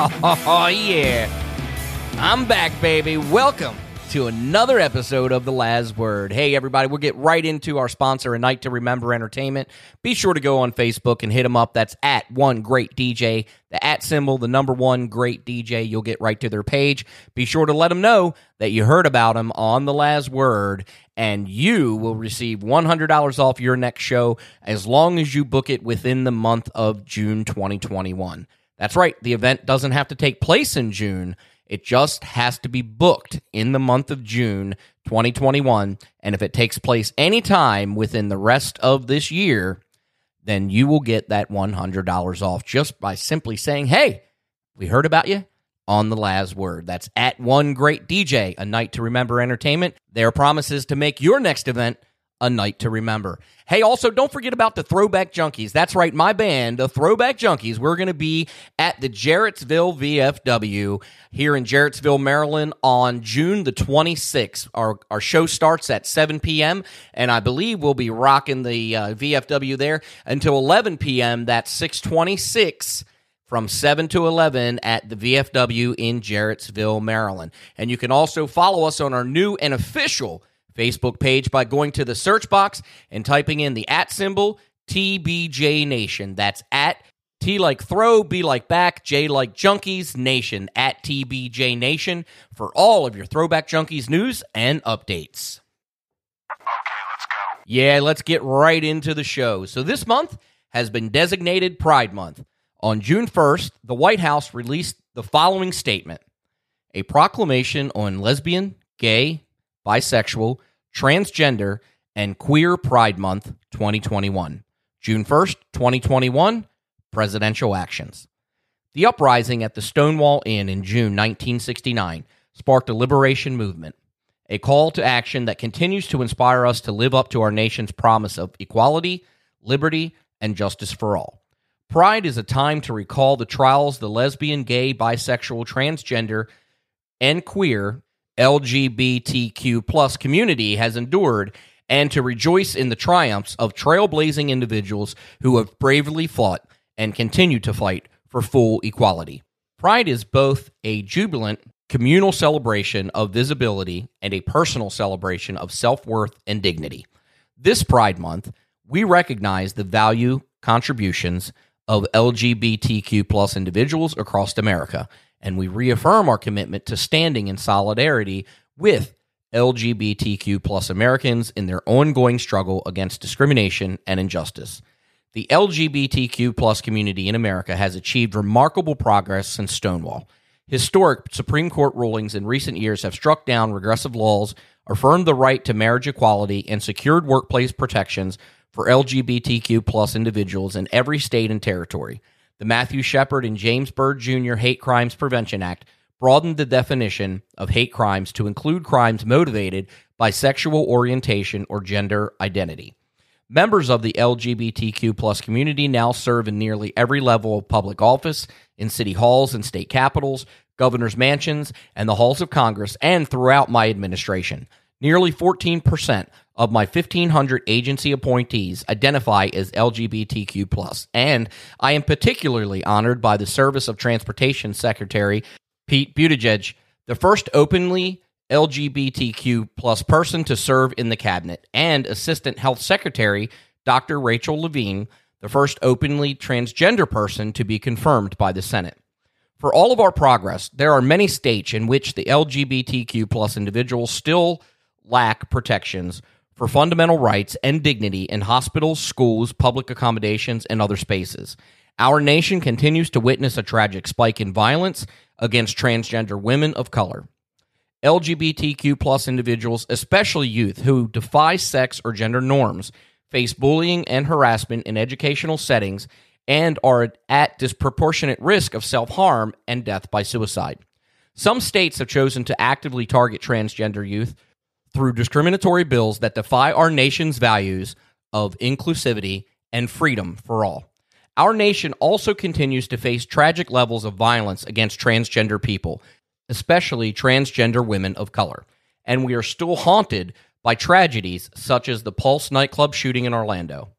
Oh, yeah. I'm back, baby. Welcome to another episode of The Laz Word. Hey, everybody, we'll get right into our sponsor, A Night to Remember Entertainment. Be sure to go on Facebook and hit them up. That's at One Great DJ, the at symbol, the number one great DJ. You'll get right to their page. Be sure to let them know that you heard about them on The Laz Word, and you will receive $100 off your next show as long as you book it within the month of June 2021. That's right, the event doesn't have to take place in June. It just has to be booked in the month of June 2021. And if it takes place anytime within the rest of this year, then you will get that $100 off just by simply saying, Hey, we heard about you on the Laz Word. That's at One Great DJ, a night to remember entertainment. Their promises to make your next event a night to remember. Hey, also, don't forget about the Throwback Junkies. That's right, my band, the Throwback Junkies. We're going to be at the Jarrettsville VFW here in Jarrettsville, Maryland on June the 26th. Our, our show starts at 7 p.m., and I believe we'll be rocking the uh, VFW there until 11 p.m. That's 626 from 7 to 11 at the VFW in Jarrettsville, Maryland. And you can also follow us on our new and official Facebook page by going to the search box and typing in the at symbol TBJ Nation. That's at T like throw, B like back, J like junkies nation at TBJ Nation for all of your throwback junkies news and updates. Okay, let's go. Yeah, let's get right into the show. So this month has been designated Pride Month. On June 1st, the White House released the following statement A proclamation on lesbian, gay, bisexual, transgender, and queer Pride Month 2021. June 1st, 2021, presidential actions. The uprising at the Stonewall Inn in June 1969 sparked a liberation movement, a call to action that continues to inspire us to live up to our nation's promise of equality, liberty, and justice for all. Pride is a time to recall the trials the lesbian, gay, bisexual, transgender, and queer LGBTQ plus community has endured and to rejoice in the triumphs of trailblazing individuals who have bravely fought and continue to fight for full equality. Pride is both a jubilant communal celebration of visibility and a personal celebration of self worth and dignity. This Pride Month, we recognize the value contributions of LGBTQ plus individuals across America, and we reaffirm our commitment to standing in solidarity with LGBTQ plus Americans in their ongoing struggle against discrimination and injustice. The LGBTQ plus community in America has achieved remarkable progress since Stonewall. Historic Supreme Court rulings in recent years have struck down regressive laws, affirmed the right to marriage equality, and secured workplace protections for LGBTQ plus individuals in every state and territory. The Matthew Shepard and James Byrd Jr. Hate Crimes Prevention Act broadened the definition of hate crimes to include crimes motivated by sexual orientation or gender identity. Members of the LGBTQ plus community now serve in nearly every level of public office, in city halls and state capitals, governor's mansions, and the halls of Congress, and throughout my administration. Nearly 14% of my 1,500 agency appointees identify as LGBTQ and I am particularly honored by the Service of Transportation Secretary Pete Buttigieg, the first openly LGBTQ plus person to serve in the cabinet, and Assistant Health Secretary Dr. Rachel Levine, the first openly transgender person to be confirmed by the Senate. For all of our progress, there are many states in which the LGBTQ plus individuals still lack protections for fundamental rights and dignity in hospitals, schools, public accommodations, and other spaces. Our nation continues to witness a tragic spike in violence against transgender women of color. LGBTQ plus individuals, especially youth who defy sex or gender norms, face bullying and harassment in educational settings and are at disproportionate risk of self harm and death by suicide. Some states have chosen to actively target transgender youth through discriminatory bills that defy our nation's values of inclusivity and freedom for all. Our nation also continues to face tragic levels of violence against transgender people, especially transgender women of color. And we are still haunted by tragedies such as the Pulse nightclub shooting in Orlando.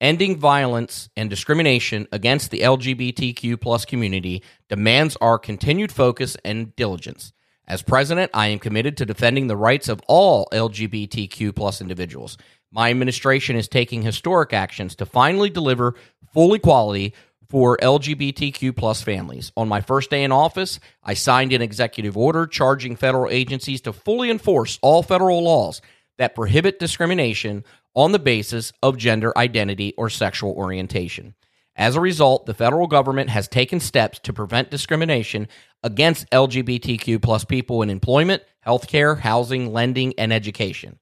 Ending violence and discrimination against the LGBTQ plus community demands our continued focus and diligence. As president, I am committed to defending the rights of all LGBTQ plus individuals. My administration is taking historic actions to finally deliver full equality for LGBTQ plus families. On my first day in office, I signed an executive order charging federal agencies to fully enforce all federal laws that prohibit discrimination on the basis of gender identity or sexual orientation. As a result, the federal government has taken steps to prevent discrimination against LGBTQ plus people in employment, healthcare, housing, lending, and education.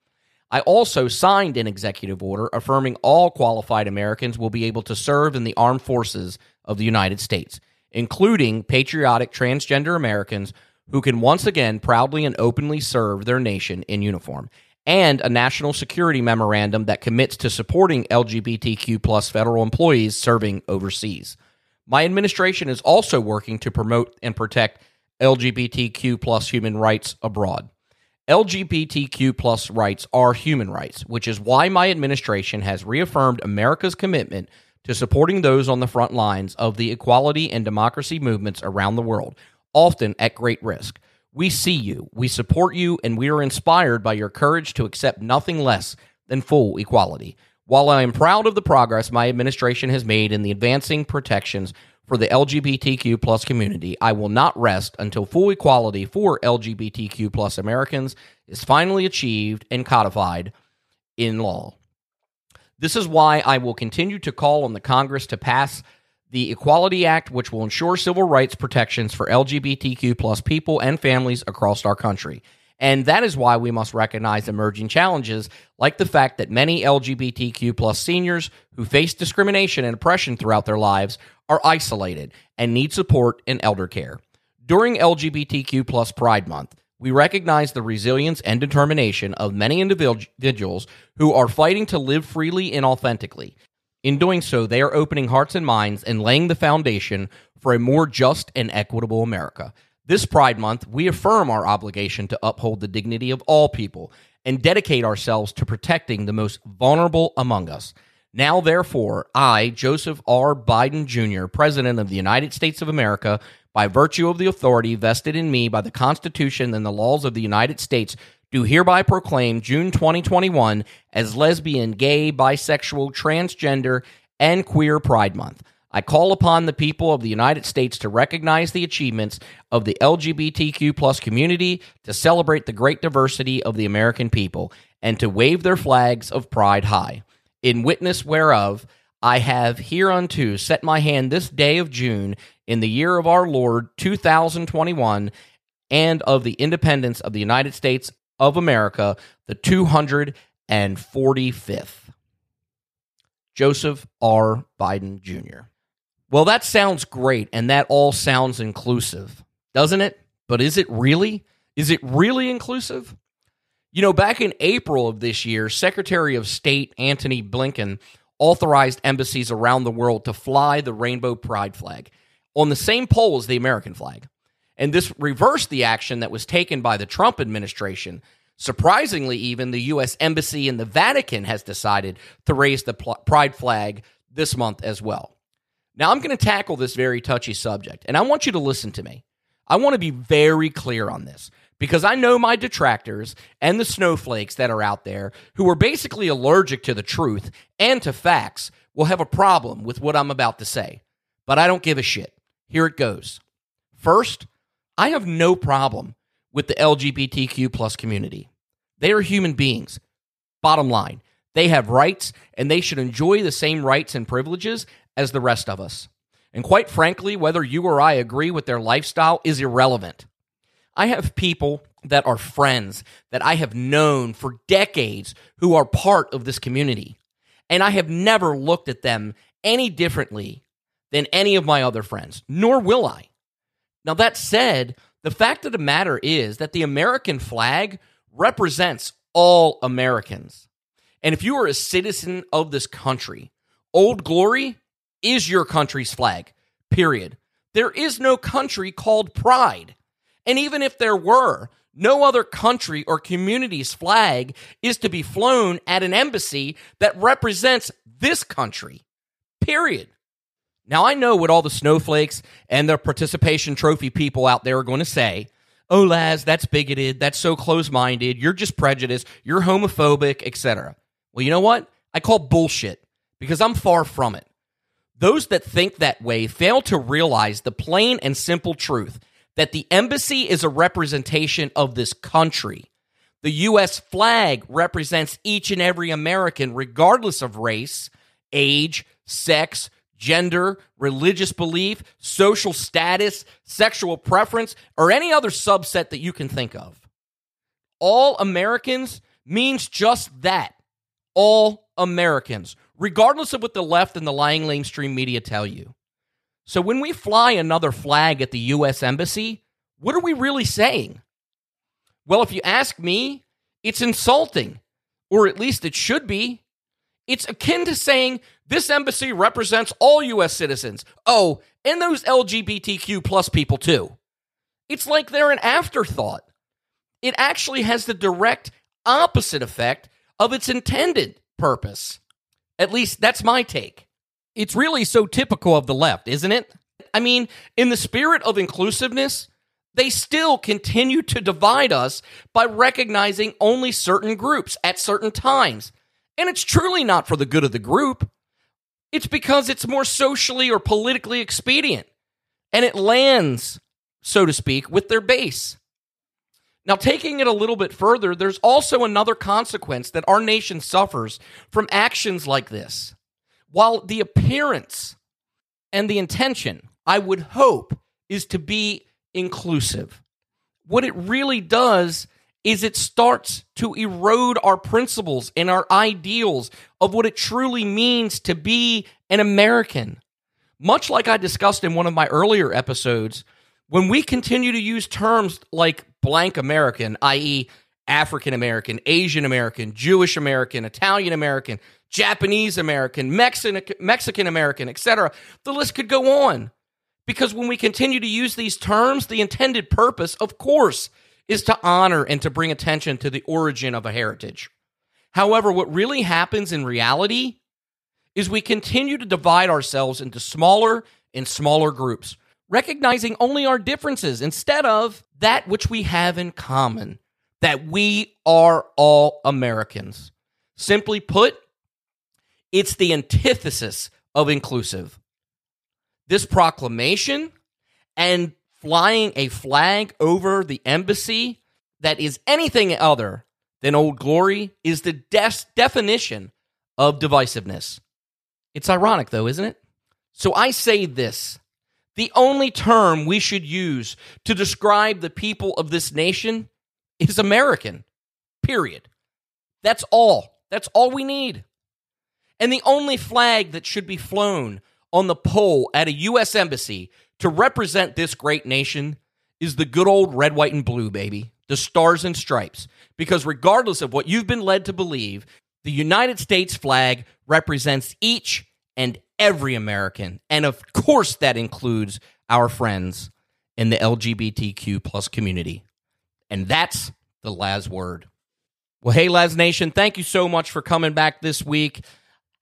I also signed an executive order affirming all qualified Americans will be able to serve in the armed forces of the United States, including patriotic transgender Americans who can once again proudly and openly serve their nation in uniform, and a national security memorandum that commits to supporting LGBTQ plus federal employees serving overseas. My administration is also working to promote and protect LGBTQ plus human rights abroad. LGBTQ plus rights are human rights, which is why my administration has reaffirmed America's commitment to supporting those on the front lines of the equality and democracy movements around the world, often at great risk. We see you, we support you, and we are inspired by your courage to accept nothing less than full equality. While I am proud of the progress my administration has made in the advancing protections for the LGBTQ plus community, I will not rest until full equality for LGBTQ plus Americans is finally achieved and codified in law. This is why I will continue to call on the Congress to pass the Equality Act, which will ensure civil rights protections for LGBTQ plus people and families across our country. And that is why we must recognize emerging challenges like the fact that many LGBTQ plus seniors who face discrimination and oppression throughout their lives are isolated and need support in elder care. During LGBTQ plus Pride Month, we recognize the resilience and determination of many individuals who are fighting to live freely and authentically. In doing so, they are opening hearts and minds and laying the foundation for a more just and equitable America. This Pride Month, we affirm our obligation to uphold the dignity of all people and dedicate ourselves to protecting the most vulnerable among us. Now, therefore, I, Joseph R. Biden Jr., President of the United States of America, by virtue of the authority vested in me by the Constitution and the laws of the United States, do hereby proclaim June 2021 as Lesbian, Gay, Bisexual, Transgender, and Queer Pride Month. I call upon the people of the United States to recognize the achievements of the LGBTQ plus community, to celebrate the great diversity of the American people, and to wave their flags of pride high. In witness whereof, I have hereunto set my hand this day of June in the year of our Lord 2021 and of the independence of the United States of America, the 245th. Joseph R. Biden Jr. Well, that sounds great, and that all sounds inclusive, doesn't it? But is it really? Is it really inclusive? You know, back in April of this year, Secretary of State Antony Blinken authorized embassies around the world to fly the rainbow pride flag on the same pole as the American flag. And this reversed the action that was taken by the Trump administration. Surprisingly, even the U.S. Embassy in the Vatican has decided to raise the pride flag this month as well. Now, I'm going to tackle this very touchy subject, and I want you to listen to me. I want to be very clear on this because I know my detractors and the snowflakes that are out there who are basically allergic to the truth and to facts will have a problem with what I'm about to say. But I don't give a shit. Here it goes. First, I have no problem with the LGBTQ plus community. They are human beings. Bottom line, they have rights and they should enjoy the same rights and privileges as the rest of us. And quite frankly, whether you or I agree with their lifestyle is irrelevant. I have people that are friends that I have known for decades who are part of this community. And I have never looked at them any differently than any of my other friends, nor will I. Now, that said, the fact of the matter is that the American flag represents all Americans. And if you are a citizen of this country, Old Glory is your country's flag, period. There is no country called pride. And even if there were, No other country or community's flag is to be flown at an embassy that represents this country. Period. Now, I know what all the snowflakes and the participation trophy people out there are going to say. Oh, Laz, that's bigoted. That's so close minded. You're just prejudiced. You're homophobic, etc. Well, you know what? I call bullshit because I'm far from it. Those that think that way fail to realize the plain and simple truth that the embassy is a representation of this country. The U.S. flag represents each and every American, regardless of race, age, sex, gender, religious belief, social status, sexual preference, or any other subset that you can think of. All Americans means just that. All Americans, regardless of what the left and the lying lamestream media tell you. So when we fly another flag at the U.S. Embassy, what are we really saying? Well, if you ask me, it's insulting, or at least it should be. It's akin to saying this embassy represents all U.S. citizens. Oh, and those LGBTQ plus people too. It's like they're an afterthought. It actually has the direct opposite effect of its intended purpose. At least that's my take. It's really so typical of the left, isn't it? I mean, in the spirit of inclusiveness, they still continue to divide us by recognizing only certain groups at certain times. And it's truly not for the good of the group. It's because it's more socially or politically expedient. And it lands, so to speak, with their base. Now, taking it a little bit further, there's also another consequence that our nation suffers from actions like this. While the appearance and the intention, I would hope, is to be inclusive, what it really does is it starts to erode our principles and our ideals of what it truly means to be an American. Much like I discussed in one of my earlier episodes, when we continue to use terms like blank American, i.e., African American, Asian American, Jewish American, Italian American, Japanese American, Mexican American, etc., the list could go on. Because when we continue to use these terms, the intended purpose, of course, is to honor and to bring attention to the origin of a heritage. However, what really happens in reality is we continue to divide ourselves into smaller and smaller groups, recognizing only our differences instead of that which we have in common, that we are all Americans. Simply put, it's the antithesis of inclusive. This proclamation and flying a flag over the embassy that is anything other than Old Glory is the des- definition of divisiveness. It's ironic, though, isn't it? So I say this the only term we should use to describe the people of this nation is American, period. That's all. That's all we need. And the only flag that should be flown on the pole at a U.S. embassy to represent this great nation is the good old red, white, and blue, baby. The stars and stripes. Because regardless of what you've been led to believe, the United States flag represents each and every American. And of course, that includes our friends in the LGBTQ plus community. And that's the Laz word. Well, hey, Laz Nation, thank you so much for coming back this week.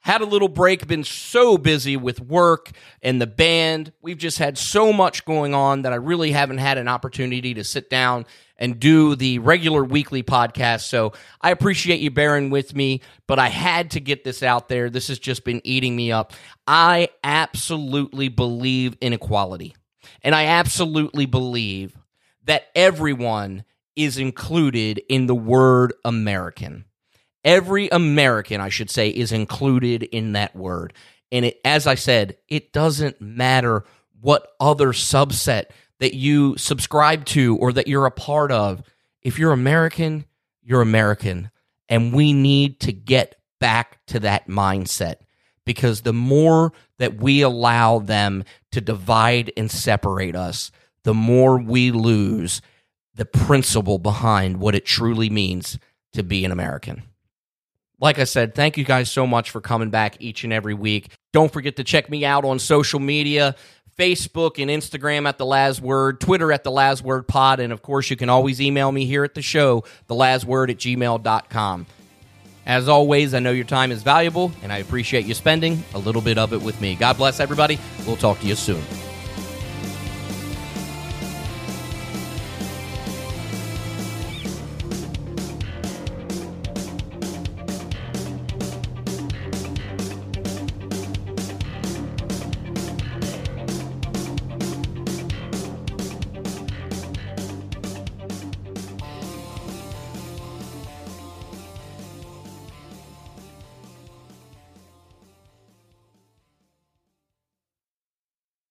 Had a little break, been so busy with work and the band. We've just had so much going on that I really haven't had an opportunity to sit down and do the regular weekly podcast. So I appreciate you bearing with me, but I had to get this out there. This has just been eating me up. I absolutely believe in equality. And I absolutely believe that everyone is included in the word American. Every American, I should say, is included in that word. And it, as I said, it doesn't matter what other subset that you subscribe to or that you're a part of. If you're American, you're American. And we need to get back to that mindset because the more that we allow them to divide and separate us, the more we lose the principle behind what it truly means to be an American. Like I said, thank you guys so much for coming back each and every week. Don't forget to check me out on social media Facebook and Instagram at the Laz Word, Twitter at the Laz Word pod, and of course, you can always email me here at the show, the Laz Word at gmail.com. As always, I know your time is valuable, and I appreciate you spending a little bit of it with me. God bless everybody. We'll talk to you soon.